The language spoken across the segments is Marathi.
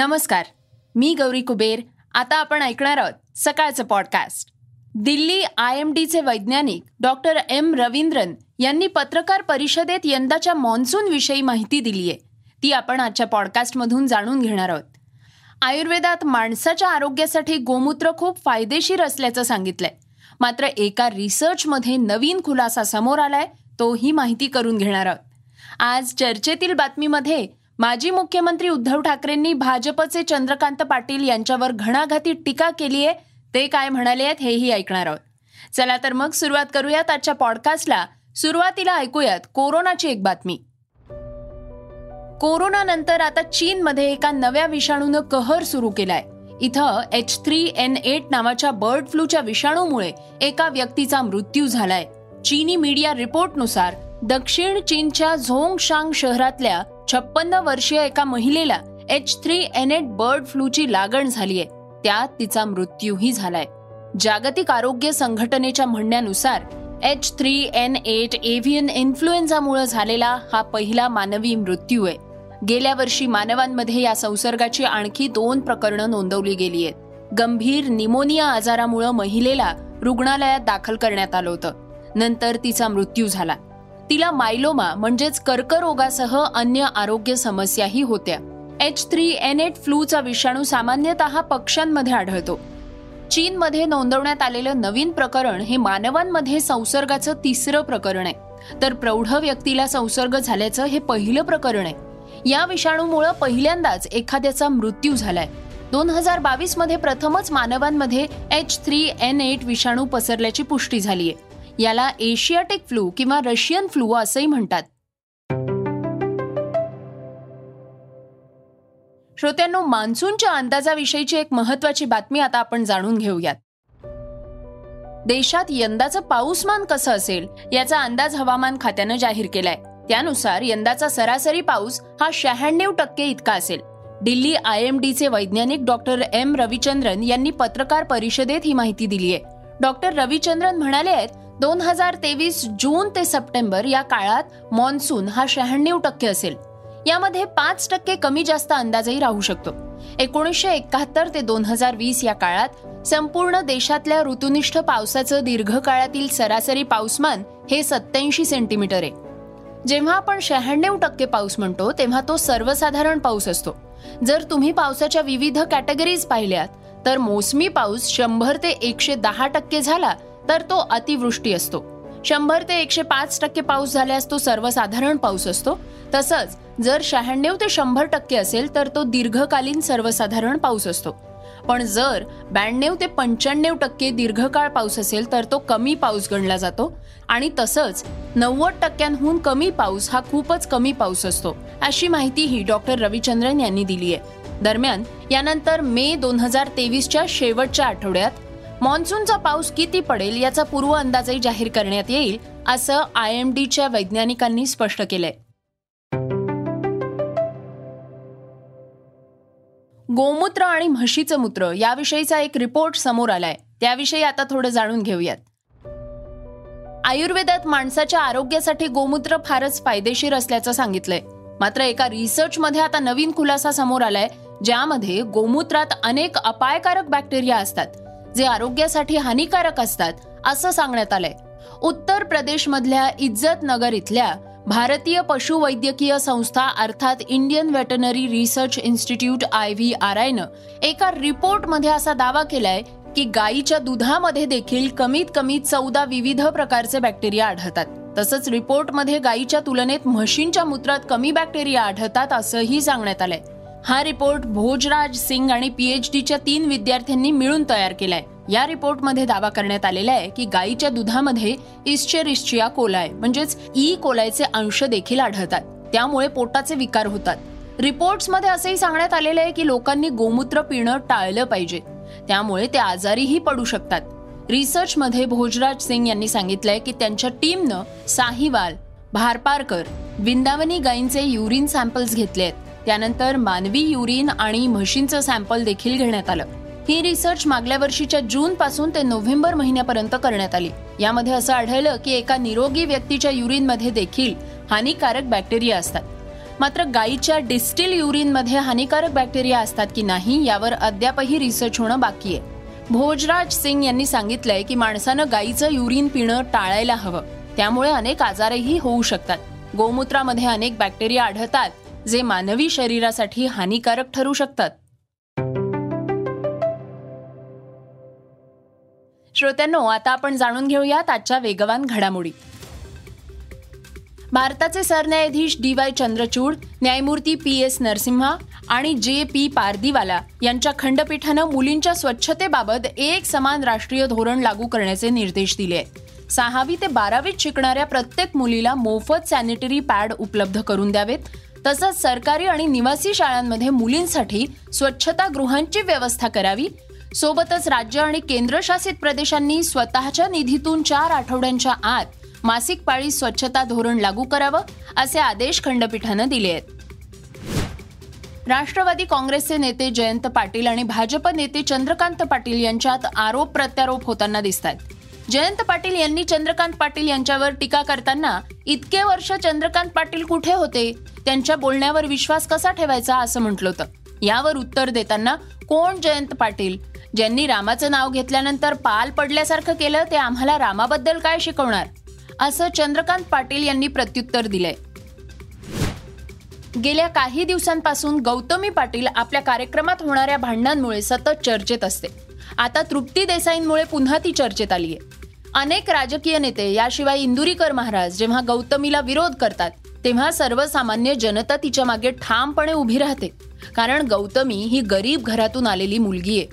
नमस्कार मी गौरी कुबेर. आता आपण ऐकणार आहोत सकाळचं पॉडकास्ट दिल्ली आय एम डीचे वैज्ञानिक डॉक्टर एम रवींद्रन यांनी पत्रकार परिषदेत यंदाच्या मान्सूनविषयी माहिती दिली आहे. ती आपण आजच्या पॉडकास्टमधून जाणून घेणार आहोत. आयुर्वेदात माणसाच्या आरोग्यासाठी गोमूत्र खूप फायदेशीर असल्याचं सांगितलंय. मात्र एका रिसर्चमध्ये नवीन खुलासा समोर आलाय तो ही माहिती करून घेणार आहोत. आज चर्चेतील बातमीमध्ये माजी मुख्यमंत्री उद्धव ठाकरेंनी भाजपचे चंद्रकांत पाटील यांच्यावर घणाघाती टीका केली आहे. ते काय म्हणाले आहेत हेही ऐकणार आहोत. चला तर मग सुरुवात करूयात आजच्या पॉडकास्टला सुरुवातीला ऐकूयात कोरोनाची एक बातमी. कोरोनानंतर आता चीनमध्ये एका नव्या विषाणूनं कहर सुरू केलाय. इथं एच थ्री एन एट नावाच्या बर्ड फ्लूच्या विषाणूमुळे एका व्यक्तीचा मृत्यू झालाय. चीनी मीडिया रिपोर्टनुसार दक्षिण चीनच्या झोंगशांग शहरातल्या छप्पन्न वर्षीय एका महिलेला H three N eight bird फ्लूची लागण झालीय त्यात तिचा मृत्यूही झालाय. जागतिक आरोग्य संघटनेच्या म्हणण्यानुसार H three N eight avian इन्फ्लुएन्झामुळे झालेला हा पहिला मानवी मृत्यू आहे. गेल्या वर्षी मानवांमध्ये या संसर्गाची आणखी दोन प्रकरणं नोंदवली गेली आहेत. गंभीर निमोनिया आजारामुळे महिलेला रुग्णालयात दाखल करण्यात आलं होतं. नंतर तिचा मृत्यू झाला. तिला मायलोमा म्हणजेच कर्करोगासह अन्य आरोग्य समस्याही होत्या. एच थ्री एन एट फ्लूचा विषाणू सामान्यतः पक्ष्यांमध्ये आढळतो. चीनमध्ये नोंदवण्यात आलेलं नवीन प्रकरण हे मानवांमध्ये संसर्गाचं तिसरं प्रकरण आहे. तर प्रौढ व्यक्तीला संसर्ग झाल्याचं हे पहिलं प्रकरण आहे. या विषाणूमुळं पहिल्यांदाच एखाद्याचा मृत्यू झालाय. दोन हजार बावीसमध्ये प्रथमच मानवांमध्ये एच थ्री एन एट विषाणू पसरल्याची पुष्टी झाली आहे याला एशियाटिक फ्लू किंवा रशियन फ्लू असंही म्हणतात. श्रोत्यांनो मान्सूनच्या अंदाजाविषयीची एक महत्वाची बातमी आता आपण जाणून घेऊयात. देशात यंदाचं पाऊसमान कसं असेल याचा अंदाज हवामान खात्यानं जाहीर केलाय. त्यानुसार यंदाचा सरासरी पाऊस हा शहाण्णव टक्के इतका असेल. दिल्ली आय एम डीचे वैज्ञानिक डॉक्टर एम रविचंद्रन यांनी पत्रकार परिषदेत ही माहिती दिली आहे डॉक्टर रविचंद्रन म्हणाले आहेत दोन हजार तेवीस जून ते सप्टेंबर या काळात मॉन्सून हा शहाण्णव टक्के असेल. यामध्ये पाच टक्के कमी जास्त अंदाजही राहू शकतो. एकोणीसशे एकाहत्तर ते दोन हजार वीस या काळात संपूर्ण देशातल्या ऋतुनिष्ठ पावसाचं दीर्घकाळातील सरासरी पाऊसमान हे सत्याऐंशी सेंटीमीटर आहे. जेव्हा आपण शहाण्णव टक्के पाऊस म्हणतो तेव्हा तो सर्वसाधारण पाऊस असतो. जर तुम्ही पावसाच्या विविध कॅटेगरीज पाहिल्यात तर मोसमी पाऊस शंभर ते एकशे दहा टक्के झाला तर तो अतिवृष्टी असतो. शंभर ते एकशे पाच टक्के पाऊस झाल्यास तो सर्वसाधारण पाऊस असतो. तसंच जर शहाण्णव ते शंभर टक्के असेल तर तो दीर्घकालीन सर्वसाधारण पाऊस असतो. पण जर ब्याण्णव ते पंच्याण्णव टक्के दीर्घकाळ पाऊस असेल तर तो कमी पाऊस गणला जातो. आणि तसंच नव्वद टक्क्यांहून कमी पाऊस हा खूपच कमी पाऊस असतो अशी माहिती ही डॉक्टर रविचंद्रन यांनी दिली आहे दरम्यान यानंतर मे दोन हजार तेवीसच्या शेवटच्या आठवड्यात मान्सूनचा पाऊस किती पडेल याचा पूर्व अंदाजही जाहीर करण्यात येईल असं आय एम डीच्या वैज्ञानिकांनी स्पष्ट केलंय. गोमूत्र आणि म्हशीचं मूत्र याविषयीचा एक रिपोर्ट समोर आलाय. त्याविषयी आता थोडं जाणून घेऊयात. आयुर्वेदात माणसाच्या आरोग्यासाठी गोमूत्र फारच फायदेशीर असल्याचं सांगितलंय. मात्र एका रिसर्चमध्ये आता नवीन खुलासा समोर आलाय ज्यामध्ये गोमूत्रात अनेक अपायकारक बॅक्टेरिया असतात. जे आरोग्यासाठी हानिकारक असतात असं सांगण्यात आलंय. उत्तर प्रदेशमधल्या इज्जत नगर इथल्या भारतीय पशुवैद्यकीय संस्था अर्थात Indian Veterinary Research Institute I V R आयनं एका रिपोर्टमध्ये असा दावा केलाय की गायीच्या दुधामध्ये देखील कमीत कमी चौदा विविध प्रकारचे बॅक्टेरिया आढळतात. तसंच रिपोर्टमध्ये गायीच्या तुलनेत म्हशींच्या मूत्रात कमी बॅक्टेरिया आढळतात असंही सांगण्यात आलंय. हा रिपोर्ट भोजराज सिंग आणि पीएचडीच्या तीन विद्यार्थ्यांनी मिळून तयार केलाय. या रिपोर्टमध्ये दावा करण्यात आलेला आहे की गायीच्या दुधामध्ये इस्चेरिस्चिया कोलाय म्हणजेच ई कोलायचे अंश देखील आढळतात. त्यामुळे पोटाचे विकार होतात. रिपोर्ट्समध्ये असंही सांगण्यात आलेलं आहे की लोकांनी गोमूत्र पिणं टाळलं पाहिजे. त्यामुळे ते आजारीही पडू शकतात. रिसर्चमध्ये भोजराज सिंग यांनी सांगितलंय की त्यांच्या टीमनं साहिवाल भारपारकर विंदावनी गायींचे युरिन सॅम्पल्स घेतले आहेत. त्यानंतर मानवी युरिन आणि म्हशींचं सॅम्पल देखील घेण्यात आलं. ही रिसर्च मागल्या वर्षीच्या जून पासून ते नोव्हेंबर महिन्यापर्यंत करण्यात आली. यामध्ये असं आढळलं की एका निरोगी व्यक्तीच्या युरिनमध्ये देखील हानिकारक बॅक्टेरिया असतात. मात्र गायीच्या डिस्टिल युरिनमध्ये हानिकारक बॅक्टेरिया असतात की नाही यावर अद्यापही रिसर्च होणं बाकी आहे. भोजराज सिंग यांनी सांगितलंय की माणसानं गायीचं युरिन पिणं टाळायला हवं. त्यामुळे अनेक आजारही होऊ शकतात. गोमूत्रामध्ये अनेक बॅक्टेरिया आढळतात. जे मानवी शरीरासाठी हानिकारक ठरू शकतात. श्रोत्यांनो आता आपण जाणून घेऊयात आजच्या वेगवान घडामोडी. भारताचे सरन्यायाधीश डी वाय चंद्रचूड न्यायमूर्ती पी एस नरसिम्हा आणि जे पी पारदीवाला यांच्या खंडपीठानं मुलींच्या स्वच्छतेबाबत एक समान राष्ट्रीय धोरण लागू करण्याचे निर्देश दिले आहेत. सहावी ते बारावीत शिकणाऱ्या प्रत्येक मुलीला मोफत सॅनिटरी पॅड उपलब्ध करून द्यावेत. तसंच सरकारी आणि निवासी शाळांमध्ये मुलींसाठी स्वच्छतागृहांची व्यवस्था करावी. सोबतच राज्य आणि केंद्रशासित प्रदेशांनी स्वतःच्या निधीतून चार आठवड्यांच्या आत मासिक पाळी स्वच्छता धोरण लागू करावं असे आदेश खंडपीठानं दिले आहेत. राष्ट्रवादी काँग्रेसचे नेते जयंत पाटील आणि भाजप नेते चंद्रकांत पाटील यांच्यात आरोप प्रत्यारोप होताना दिसत आहेत जयंत पाटील यांनी चंद्रकांत पाटील यांच्यावर टीका करताना इतके वर्ष चंद्रकांत पाटील कुठे होते? त्यांच्या बोलण्यावर विश्वास कसा ठेवायचा असं म्हटलं होतं. यावर उत्तर देताना कोण जयंत पाटील? ज्यांनी रामाचं नाव घेतल्यानंतर पाल पडल्यासारखं केलं ते आम्हाला रामाबद्दल काय शिकवणार? असं चंद्रकांत पाटील यांनी प्रत्युत्तर दिलंय. गेल्या काही दिवसांपासून गौतमी पाटील आपल्या कार्यक्रमात होणाऱ्या भांडणांमुळे सतत चर्चेत असते. आता तृप्ती देसाईंमुळे पुन्हा ती चर्चेत आली आहे अनेक राजकीय नेते याशिवाय इंदुरीकर महाराज जेव्हा गौतमीला विरोध करतात तेव्हा सर्वसामान्य जनता तिच्यामागे ठामपणे उभी राहते. कारण गौतमी ही गरीब घरातून आलेली मुलगी आहे.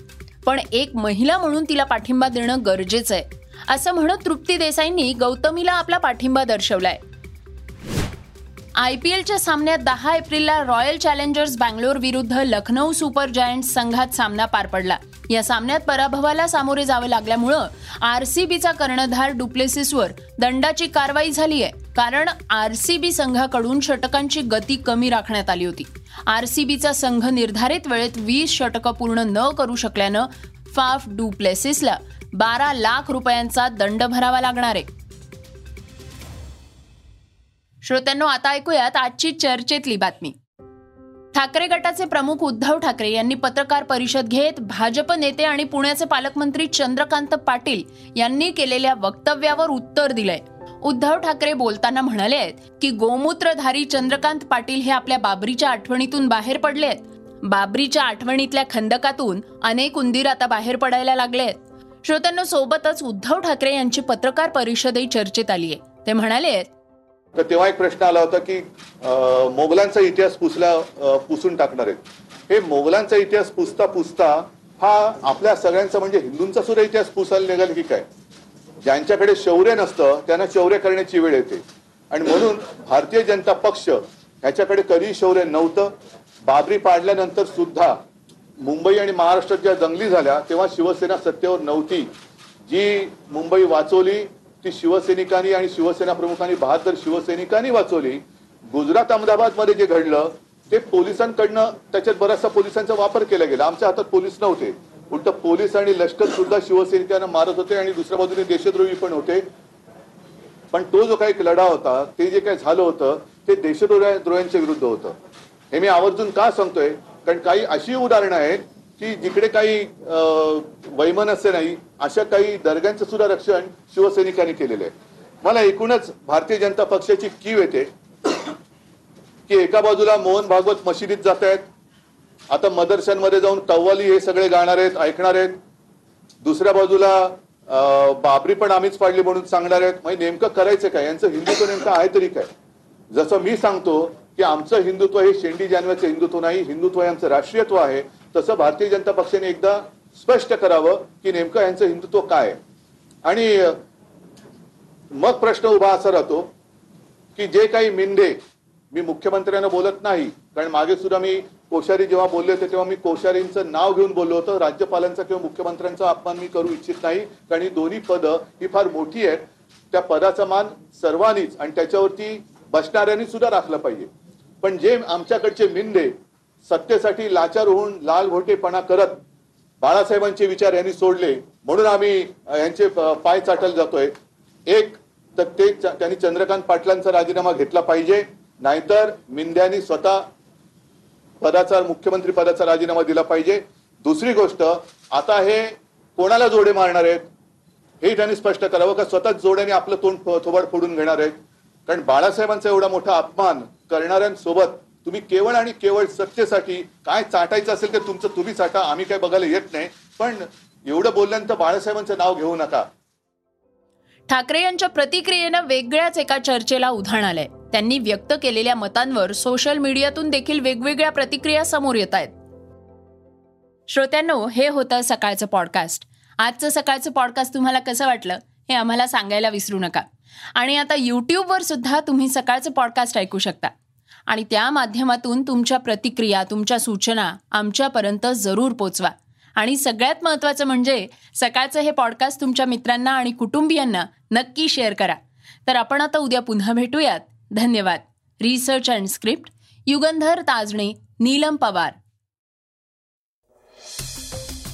पण एक महिला म्हणून तिला पाठिंबा देणं गरजेचं आहे. असं म्हणत तृप्ती देसाईंनी गौतमीला आपला पाठिंबा दर्शवलाय. आय पी एलच्या सामन्यात दहा एप्रिलला रॉयल चॅलेंजर्स बँगलोर विरुद्ध लखनौ सुपर जायंट्स संघात सामना पार पडला. या सामन्यात पराभवाला सामोरे जावे लागल्यामुळं आरसीबीचा कर्णधार डुप्लेसिसवर दंडाची कारवाई झाली आहे. कारण आरसीबी संघाकडून षटकांची गती कमी राखण्यात आली होती. आरसीबीचा संघ निर्धारित वेळेत वीस षटकं पूर्ण न करू शकल्यानं फाफ डुप्लेसिसला बारा लाख रुपयांचा दंड भरावा लागणार आहे. श्रोत्यांनो आता ऐकूयात आजची चर्चेतली बातमी. ठाकरे गटाचे प्रमुख उद्धव ठाकरे यांनी पत्रकार परिषद घेत भाजप नेते आणि पुण्याचे पालकमंत्री चंद्रकांत पाटील यांनी केलेल्या वक्तव्यावर उत्तर दिलंय. उद्धव ठाकरे बोलताना म्हणाले आहेत की गोमूत्रधारी चंद्रकांत पाटील हे आपल्या बाबरीच्या आठवणीतून बाहेर पडले आहेत बाबरीच्या आठवणीतल्या खंदकातून अनेक उंदीर आता बाहेर पडायला लागले आहेत श्रोत्यांना सोबतच उद्धव ठाकरे यांची पत्रकार परिषदही चर्चेत आली आहे ते म्हणाले आहेत तर तेव्हा एक प्रश्न आला होता की मोगलांचा इतिहास पुसला पुसून टाकणार आहेत. हे मोगलांचा इतिहास पुसता पुसता हा आपल्या सगळ्यांचा म्हणजे हिंदूंचा सुद्धा इतिहास पुसायला निघाल की काय? ज्यांच्याकडे शौर्य नसतं त्यांना शौर्य करण्याची वेळ येते. आणि म्हणून भारतीय जनता पक्ष ह्याच्याकडे कधी शौर्य नव्हतं. बाबरी पाडल्यानंतर सुद्धा मुंबई आणि महाराष्ट्रात ज्या दंगली झाल्या तेव्हा शिवसेना सत्तेवर नव्हती. जी मुंबई वाचवली ती शिवसैनिकांनी आणि शिवसेना प्रमुखांनी बहात्तर शिवसैनिकांनी वाचवली. गुजरात अहमदाबादमध्ये जे घडलं ते पोलिसांकडनं त्याच्यात बराचसा पोलिसांचा वापर केला गेला. आमच्या हातात पोलीस नव्हते. उलट पोलीस आणि लष्कर सुद्धा शिवसैनिकांना मारत होते आणि दुसऱ्या बाजूने देशद्रोही पण होते. पण तो जो काही लढा होता ते जे काही झालं होतं ते देशद्रोह्यांच्या विरुद्ध होतं. हे मी आवर्जून का सांगतोय? कारण काही अशी उदाहरणं आहेत की जिकडे काही वैमनस्य नाही अशा काही दर्ग्यांचं सुद्धा रक्षण शिवसैनिकांनी केलेलं आहे. मला एकूणच भारतीय जनता पक्षाची कीव येते की एका बाजूला मोहन भागवत मशिदीत जात आहेत. आता मदरशांमध्ये जाऊन कव्वाली हे सगळे गाणार आहेत ऐकणार आहेत. दुसऱ्या बाजूला बाबरी पण आम्हीच पाडली म्हणून सांगणार आहेत. म्हणजे नेमकं करायचं काय? यांचं हिंदुत्व नेमकं आहे तरी काय? जसं मी सांगतो की आमचं हिंदुत्व हे शेंडी जानव्याचं हिंदुत्व नाही हिंदुत्व हे आमचं राष्ट्रीयत्व आहे. तसं भारतीय जनता पक्षाने एकदा स्पष्ट करावं की नेमकं यांचं हिंदुत्व काय आणि मग प्रश्न उभा असा राहतो की जे काही मेंढे मी मुख्यमंत्र्यांना बोलत नाही कारण मागे सुद्धा मी कोश्यारी जेव्हा बोलले होते तेव्हा मी कोश्यारींचं नाव घेऊन बोललो होतो राज्यपालांचा किंवा मुख्यमंत्र्यांचा अपमान मी करू इच्छित नाही कारण ही दोन्ही पदं ही फार मोठी आहेत. त्या पदाचा मान सर्वांनीच आणि त्याच्यावरती बसणाऱ्यांनी सुद्धा राखलं पाहिजे. पण जे आमच्याकडचे मिंदे सत्तेसाठी लाचार होऊन लाल भोटेपणा करत बाळासाहेबांचे विचार यांनी सोडले म्हणून आम्ही यांचे पाय चाटल जातोय. एक तर ते त्यांनी चंद्रकांत पाटलांचा राजीनामा घेतला पाहिजे नाहीतर मिंद्यांनी स्वतः पदाचा मुख्यमंत्री पदाचा राजीनामा दिला पाहिजे. दुसरी गोष्ट आता हे कोणाला जोडे मारणार आहेत? हे त्यांनी स्पष्ट करावं का? स्वतःच जोड्याने आपलं तोंड थोबाड फोडून घेणार आहेत? कारण बाळासाहेबांचा एवढा मोठा अपमान करणाऱ्यांसोबत तुम्ही केवळ आणि केवळ सत्तेसाठी काय चाटायचं असेल ते तुमचं तुम्ही चाटा आम्ही काय बघायला येत नाही. पण एवढं बोलल्यानंतर बाळासाहेबांचं नाव घेऊ नका. ठाकरे यांच्या प्रतिक्रियेनं वेगळ्याच एका चर्चेला उधाण आलंय. त्यांनी व्यक्त केलेल्या मतांवर सोशल मीडियातून देखील वेगवेगळ्या प्रतिक्रिया समोर येत आहेत. श्रोत्यांनो हे होतं सकाळचं पॉडकास्ट आजचं सकाळचं पॉडकास्ट तुम्हाला कसं वाटलं हे आम्हाला सांगायला विसरू नका. आणि आता यूट्यूबवर सुद्धा तुम्ही सकाळचं पॉडकास्ट ऐकू शकता. आणि त्या माध्यमातून तुमच्या प्रतिक्रिया तुमच्या सूचना आमच्यापर्यंत जरूर पोचवा. आणि सगळ्यात महत्त्वाचं म्हणजे सकाळचं हे पॉडकास्ट तुमच्या मित्रांना आणि कुटुंबियांना नक्की शेअर करा. तर आपण आता उद्या पुन्हा भेटूयात. धन्यवाद. Research and script Yugandhar Tajane Neelam Pawar.